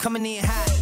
coming in hot.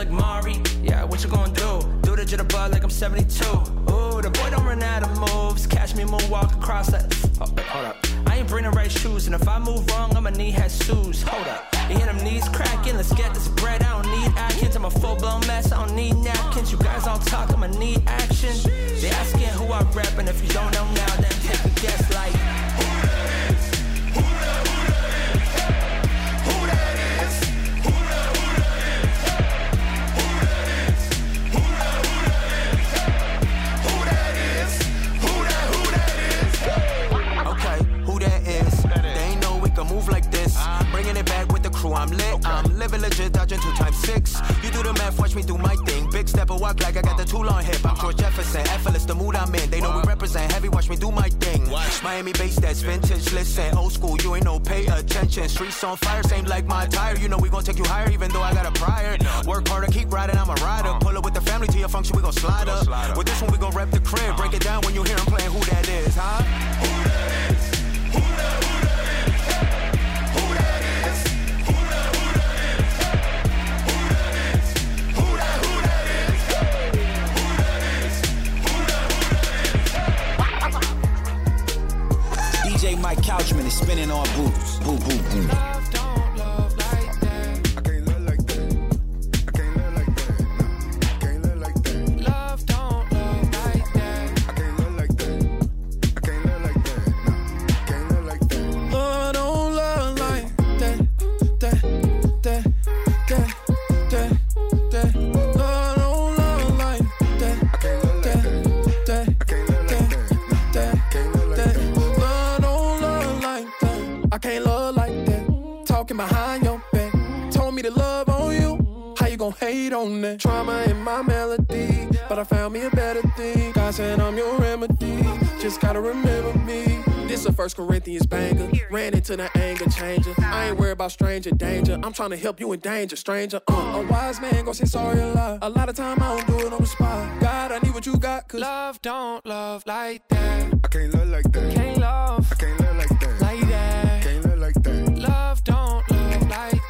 like Mari. Yeah, what you gonna do? Do the jitterbug like I'm 72. Ooh, the boy don't run out of moves. Catch me moonwalk across that. Oh, wait, hold up. I ain't bringin' right shoes, and if I move wrong, I'ma shoes. Hold up. You hear them knees cracking? Let's get this bread. I don't need actions. I'm a full blown mess. I don't need napkins. You guys all talk. I'ma need action. They asking who I rap, and if you don't know now, then take a guess like. legit dodging two times six. You do the math, watch me do my thing. Big step, of walk like I got the two long hip. I'm George Jefferson, effortless, the mood I'm in. They know we represent heavy, watch me do my thing. Miami base that's vintage, listen, old school, you ain't no pay attention. Streets on fire, same like my tire. You know we gon' take you higher, even though I got a prior. Work harder, keep riding, I'm a rider. Uh-huh. Pull up with the family to your function, we gon' slide up. With this one, we gon' rep the crib. Break it uh-huh. down when you hear him playing who that is, huh? Who that is? Mike Couchman is spinning on Boost. Boo, boo, boo. First Corinthians banger. Ran into the anger changer. I ain't worried about stranger danger. I'm trying to help you in danger, stranger. Uh, a wise man gon' say sorry a lot. A lot of time I don't do it on the spot. God, I need what you got, cause love don't love like that. I can't love like that. Can't love. I can't love like that. Like that. Can't love like that. Love don't love like that.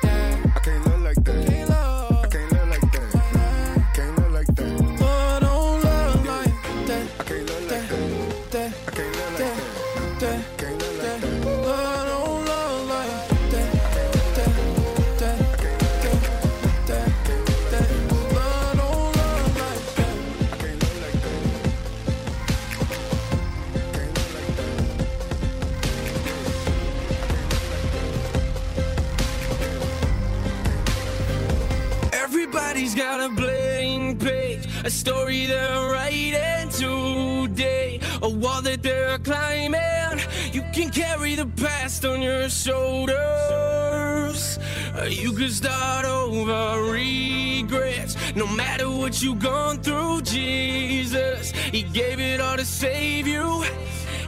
You can start over regrets, no matter what you've gone through. Jesus, He gave it all to save you.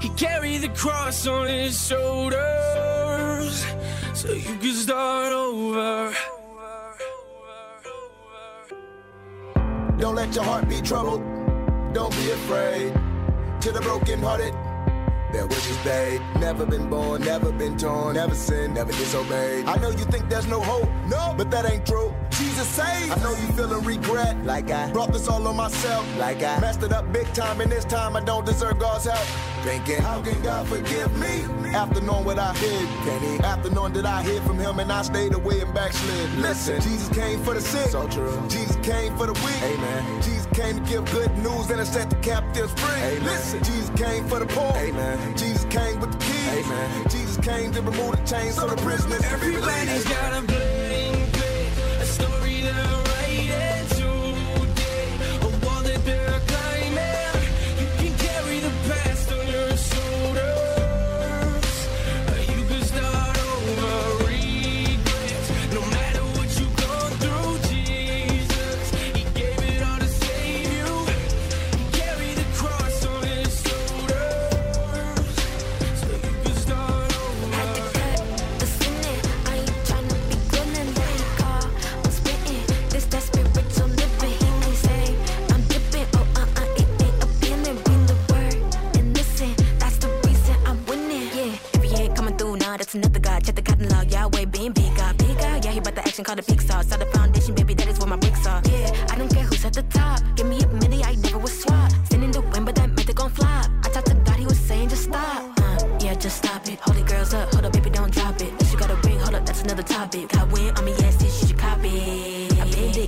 He carried the cross on His shoulders, so you can start over. Don't let your heart be troubled. Don't be afraid. To the brokenhearted, their wishes paid. Never been born, never been torn, never sinned, never disobeyed. I know you think there's no hope, no, but that ain't true. Jesus saved. I know you feeling regret, like I brought this all on myself, like I messed it up big time, and this time I don't deserve God's help. Thinking, how can God forgive me? After knowing what I hid, can He? After knowing that I hid from Him and I stayed away and backslid. Listen, Jesus came for the sick, so true. Jesus came for the weak, amen. Jesus came to give good news and to set the captives free. Amen. Listen, Jesus came for the poor, amen. Jesus came with the keys, amen. Jesus came to remove the chains so the prisoners. Everybody's got a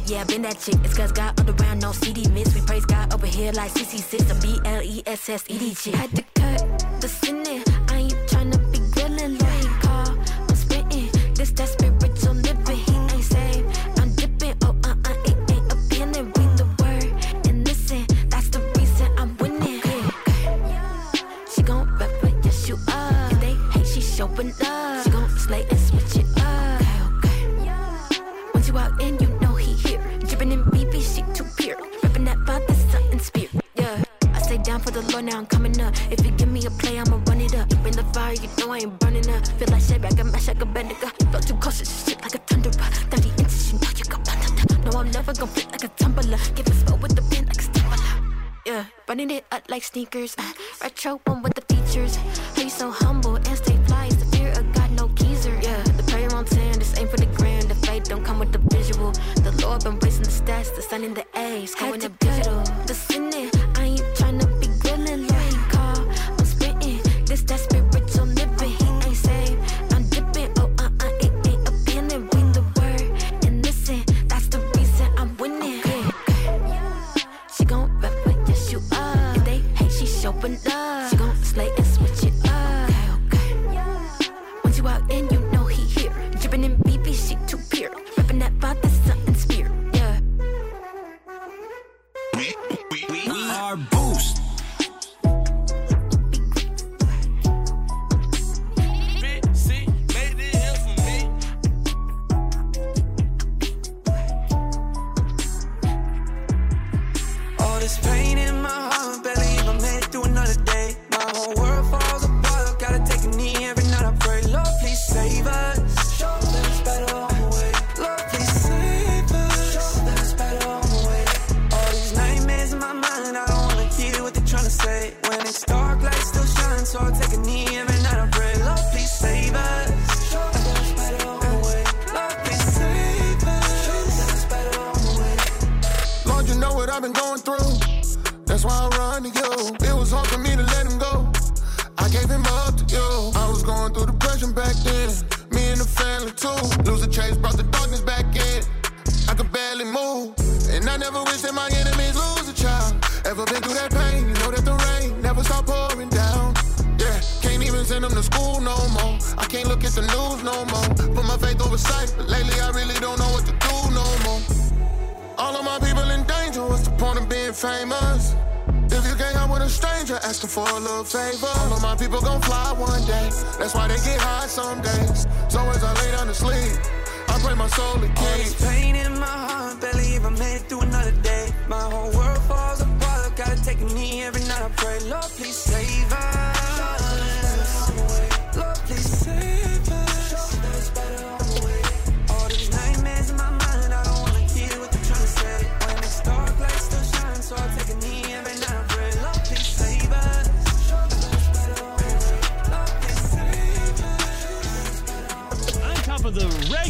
yeah, been that chick. It's cause God all around, no CD miss. We praise God over here like CC6, a B L E S S E D chick. Had to cut the sinning. Like sneakers. Retro one with the features. You so humble and stay fly? It's the fear of God, no geezer. Yeah, the prayer on 10, this ain't for the grand. The faith don't come with the visual. The Lord been raising the stats, the sun in the A's, going to this pain in my send them to school no more. I can't look at the news no more. Put my faith over sight, but lately I really don't know what to do no more. All of my people in danger, what's the point of being famous? If you can't help with a stranger, asking for a little favor. All of my people gon' fly one day. That's why they get high some days. So as I lay down to sleep, I pray my soul to keep. All this pain in my heart, barely even made it through another day. My whole world falls apart, gotta take a knee every night I pray. Lord, please save us.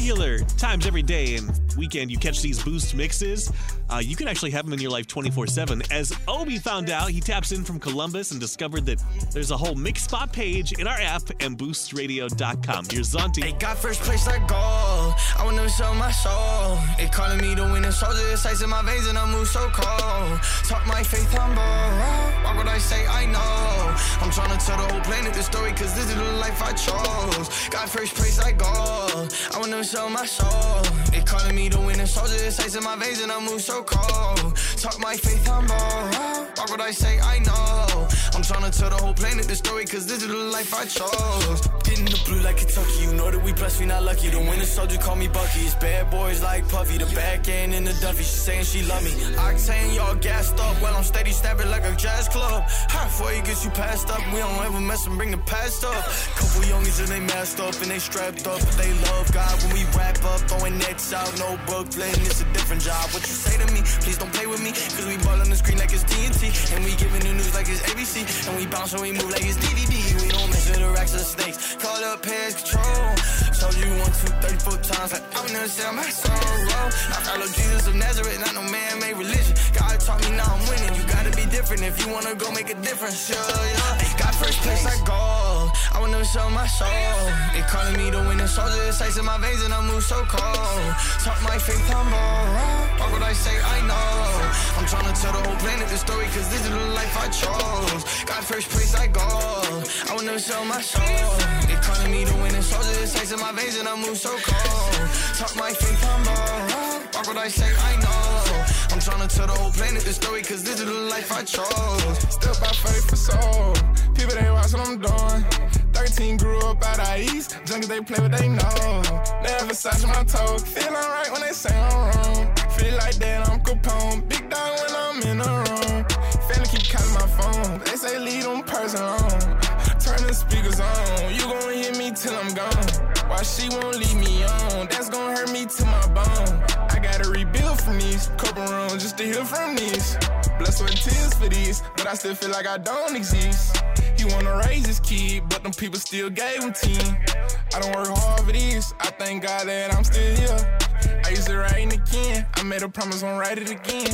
Regular times every day. and weekend you catch these boost mixes, uh, you can actually have them in your life 24 7. As Obi found out, he taps in from Columbus and discovered that there's a whole mix spot page in our app and boostradio.com. Here's Zonti. They got first place like gold. I want to sell my soul. They calling me the winning soldier. It's ice in my veins and I move so cold. Talk my faith humble. Why would I say I know? I'm trying to tell the whole planet the story cause this is the life I chose. Got first place like gold. I want to sell my soul. They calling me the winning soldier. It's ice in my veins and I move so cold. Talk my faith humble. Why would I say I know? I'm trying to tell the whole planet the story cause this is the life I chose. Getting the blue like Kentucky. You know that we blessed, we not lucky. The winter soldier call me Bucky. It's bad boys like Puffy. The back end in the Duffy. She saying she love me. Octane, y'all gassed up. Well, I'm steady stabbing like a jazz club. Halfway before you get you passed up. We don't ever mess and bring the past up. Couple youngies and they masked up and they strapped up. But they love God when we wrap up. Throwing nets out, no Brooklyn. It's a different job. What you say to me? Please don't play with me. Cause we ball on the screen like it's TNT. And we giving the news like it's ABC. And we bounce and we move like it's DVD. We don't mess with the racks of snakes. Call up past control. Told you one, two, three, four two, 34 times. Like I would never sell my sorrow. I follow Jesus of Nazareth, not no man-made religion. God taught me now I'm winning. You gotta be different if you wanna go make a difference. Yeah, yeah. Got first place I gold. I never sell my soul. They calling me the winning soldier. It's ice in my veins and I move so cold. Talk my faith humble. Why would I say I know? I'm trying to tell the whole planet the story cause this is the life I chose. Got first place I go. I never sell my soul. They calling me the winning soldier. It's ice in my veins and I move so cold. Talk my faith humble. Why would I say I know? I'm trying to tell the whole planet the story cause this is the life I chose. Step by faith for soul. People they watch what I'm doing. 13 grew up out of east. Junkies they play what they know. Never Versace my toe. Feel alright when they say I'm wrong. Feel like that I'm Capone. Big dog when I'm in the room. Family keep calling my phone. They say leave them person alone. Turn the speakers on. You gon' hear me till I'm gone. Why she won't leave me on? That's gonna hurt me to my bone. I gotta rebuild from these. Couple rounds just to heal from these. Sweat, and tears for these. But I still feel like I don't exist. He wanna raise his kid, but them people still gave him 10. I don't work hard for these. I thank God that I'm still here. I used to write in the can. I made a promise, won't write it again.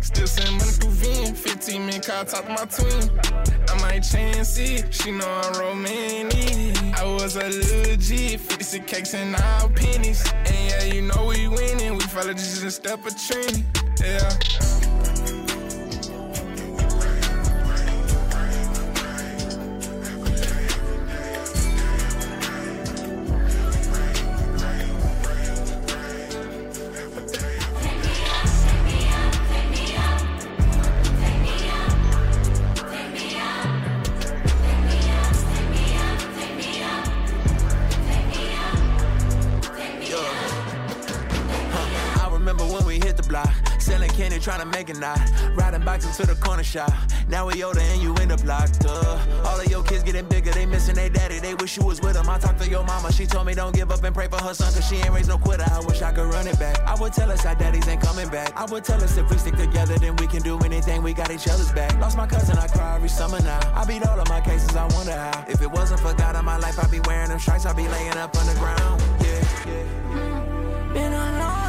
Still send money through VN. 15 minute call, talk to my twin. I might chance it. She know I'm romantic. I was a legit 56 cakes and all pennies. And yeah, you know we winning. We follow just a step of trend. Yeah. To the corner shop. Now we older and you end up locked up. All of your kids getting bigger, they missing their daddy. They wish you was with them. I talked to your mama, she told me don't give up and pray for her son, cause she ain't raised no quitter. I wish I could run it back. I would tell us our daddies ain't coming back. I would tell us if we stick together, then we can do anything. We got each other's back. Lost my cousin, I cry every summer now. I beat all of my cases, I wonder how. If it wasn't for God in my life, I'd be wearing them stripes, I'd be laying up underground. Yeah, yeah. Been a long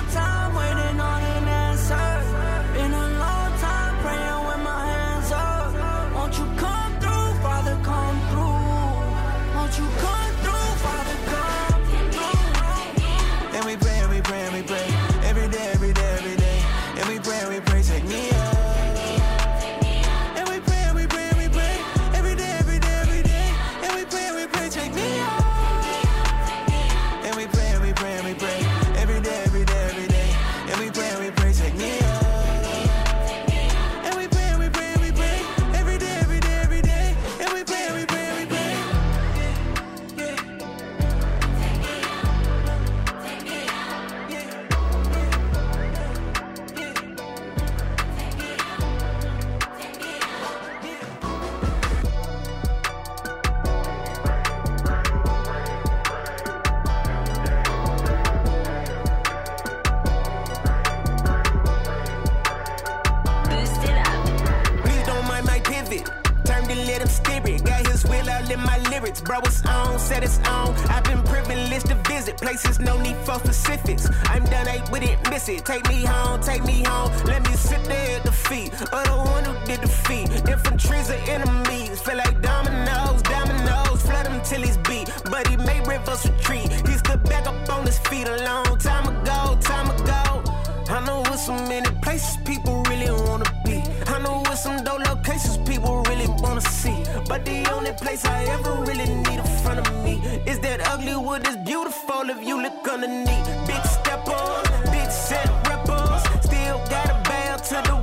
with it. Take me home, take me home. Let me sit there at the feet of the one who did defeat. Infantry's are enemies. Feel like dominoes, dominoes. Flood him till he's beat. But he made rivers retreat. He stood back up on his feet a long time ago, time ago. I know with so many places people really wanna be. I know with some dope locations people really wanna see. But the only place I ever really need in front of me is that ugly wood is beautiful if you look underneath. Big steppers, big set rappers. Still got a bow to the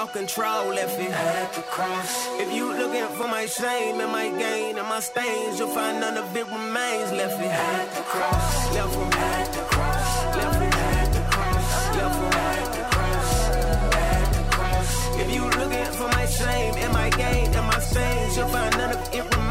all control, left it at the cross. If you looking for my shame and my gain and my stains, you'll find none of it remains, left it at the cross. Left it at the cross. Left it at the cross. Left it at the cross. At the cross. If you looking for my shame and my gain and my stains, you'll find none of it remains.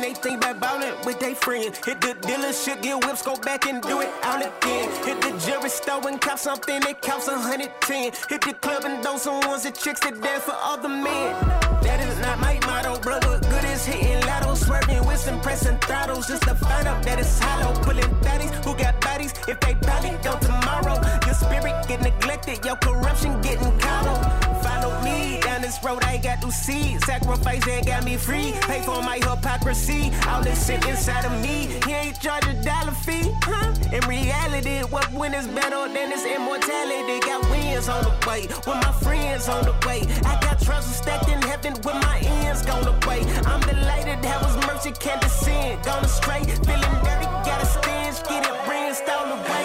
Win, they think about ballin' with they friends. Hit the dealership, get whips, go back and do it all again. Hit the jewelry store and cop something that hundred ten. Hit the club and throw some ones that chicks that dance for the men. That is not my motto, brother. Good as hitting lotto, swerving with some pressing throttles just to find out that it's hollow. Pulling baddies who got bodies if they probably go tomorrow. Your spirit get neglected, your corruption getting coddled. Follow me down this road, I got to see. Sacrifice that got me free. Pay for my hypocrisy. All this shit inside of me. He ain't charge a dollar fee. Huh? In reality, what win is better than this immortality? Got wins on the way, with my friends on the way. I got treasure stacked in heaven with my ends gone away. I'm delighted that was mercy can't descend. Gone astray, feeling dirty, got a stench, get it rinsed all the way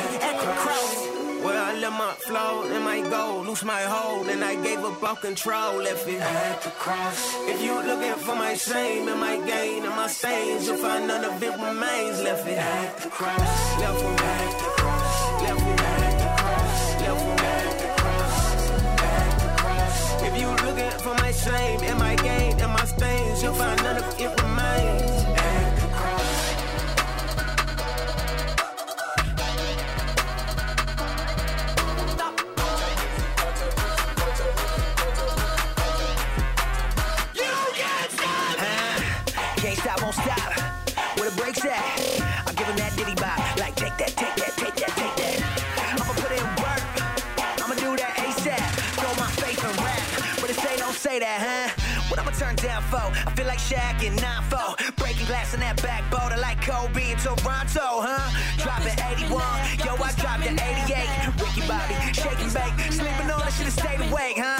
let my flow, then might go, lose my hold, and I gave up all control, left it at the cross. If you looking for my shame and my gain and my stains, you'll find none of it remains, left it at the cross, left it at the cross, left it at the cross, left it at the cross. If you looking for my shame and my gain and my stains, you'll find none of it remains, won't stop. Where the brakes at? I'm giving that diddy bop. Like, take that, take that, take that, take that. I'ma put in work. I'ma do that ASAP. Throw my faith in rap. But it say, don't say that, huh? What I'ma turn down for? I feel like Shaq in 9-4. Breaking glass in that back border like Kobe in Toronto, huh? Dropping 81. Yo, I dropped an 88. Ricky Bobby, shake and bake. Sleeping on, I should've stayed awake, huh?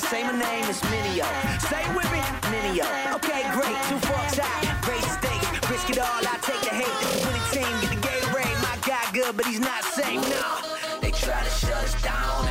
Say my name is Minio. Say it with me, Minio. Okay, great. Two forks out. Great steaks. Risk it all. I take the hate. Is winning team. Get the Gatorade. My guy good, but he's not safe. No. They try to shut us down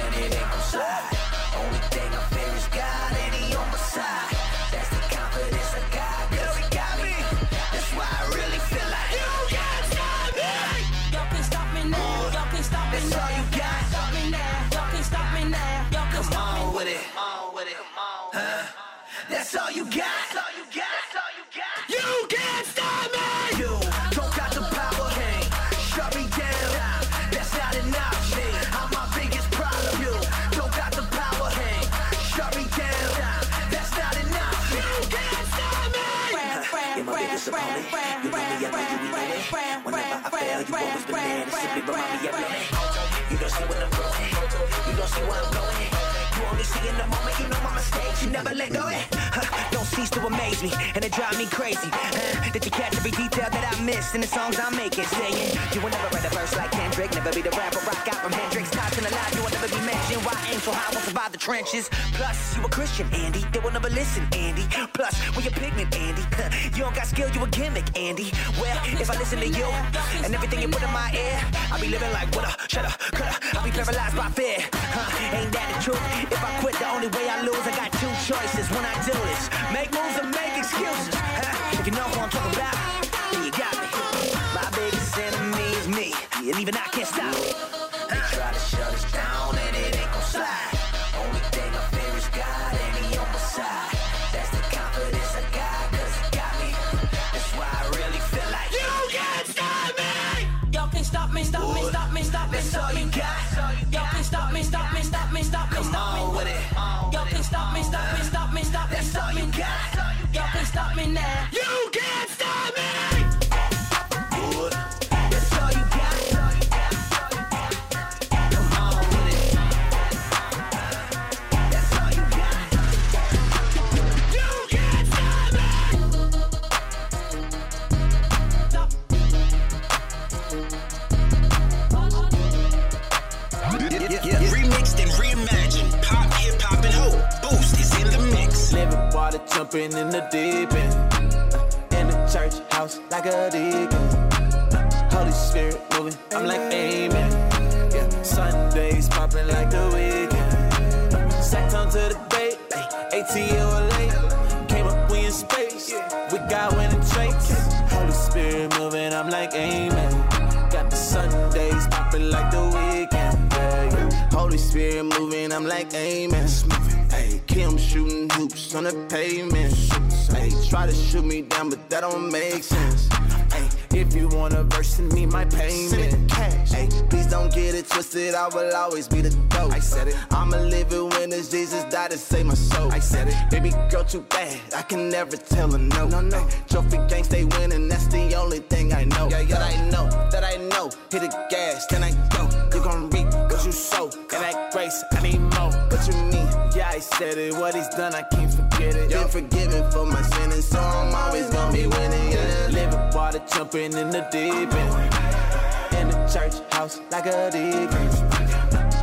You me, I we. Whenever I fail, you always there to simply remind me of it. You don't see when I'm growing. You don't see where I'm going. You only see in the moment. You know my mistakes. You never let go. Huh, Don't cease to amaze me, and it drive me crazy. Uh, that you catch every detail that I miss in the songs I'm making. Saying you will never write a verse like Kendrick. Never be the rapper rock out from Hendrix. Tops in the line, you will never be mentioned. Why aim so high, won't survive the trenches. Plus, you a Christian, Andy. They will never listen, Andy. Plus, when you're pigment, Andy. huh, You don't got skill, you a gimmick, Andy. Well, if I listen to you and everything you put in my ear, I'll be living like what a shut up, coulda. I'll be paralyzed by fear. Huh, ain't that the truth? If I quit, the only way I lose, I got two choices when I do this: make moves or make excuses. Huh? If you know who I'm talking about, then you got me. My biggest enemy is me, and even I can't stop it. Me, stop like a deacon. Holy Spirit moving, I'm like amen. Yeah, Sundays popping like the weekend. Sat down to the date, ay, ATL late. Came up, we in space. We got winning traits. Holy Spirit moving, I'm like amen. Got the Sundays popping like the weekend. Yeah, yeah. Holy Spirit moving, I'm like amen. Hey, Kim shooting hoops on the pavement. Try to shoot me down, but that don't make sense. Hey, if you want a verse, send me my payment. Hey, please don't get it twisted. I will always be the dope. I said it. I'm a living witness. Jesus died to save my soul. I said it. Baby girl, too bad. I can never tell her no. No, no. Trophy gang stay winning. That's the only thing I know. Yeah, yeah. That I know. That I know. Hit the gas, then I go. You gon' reap what you sow. And that grace, I need said it. What he's done, I can't forget it. Been forgiven for my sin, and so I'm always gonna be winning. Yeah. Living water, jumping in the deep end. In the church house like a deacon.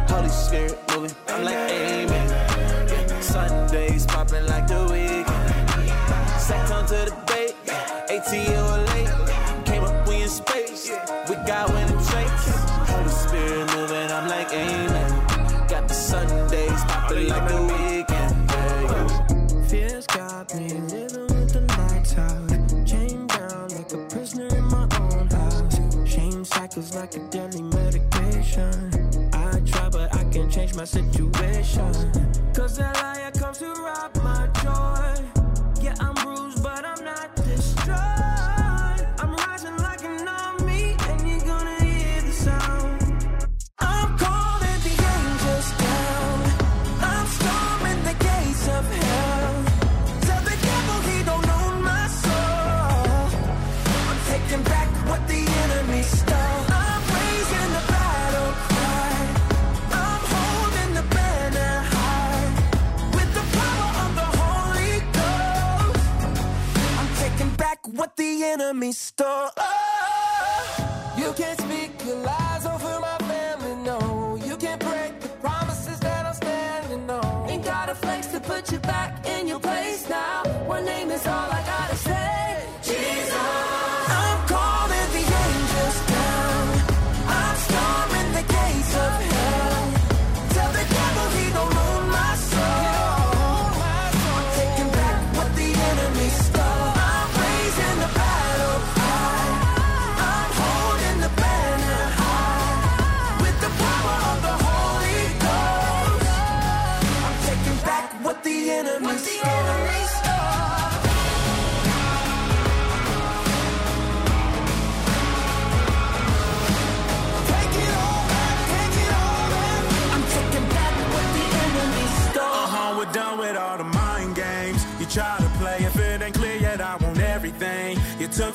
Holy Spirit moving, I'm like amen. my situation.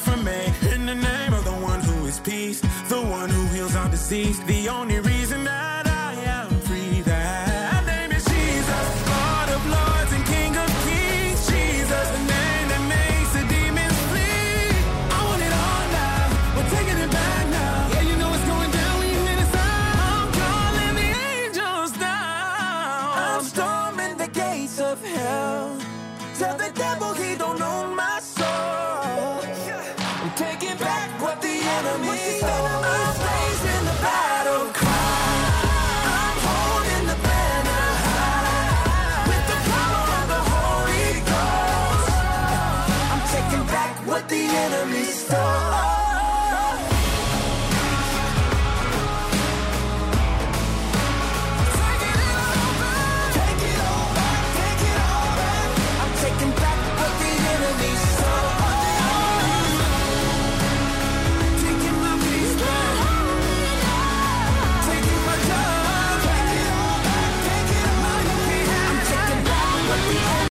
for me. In the name of the one who is peace, the one who heals our disease, the only reason.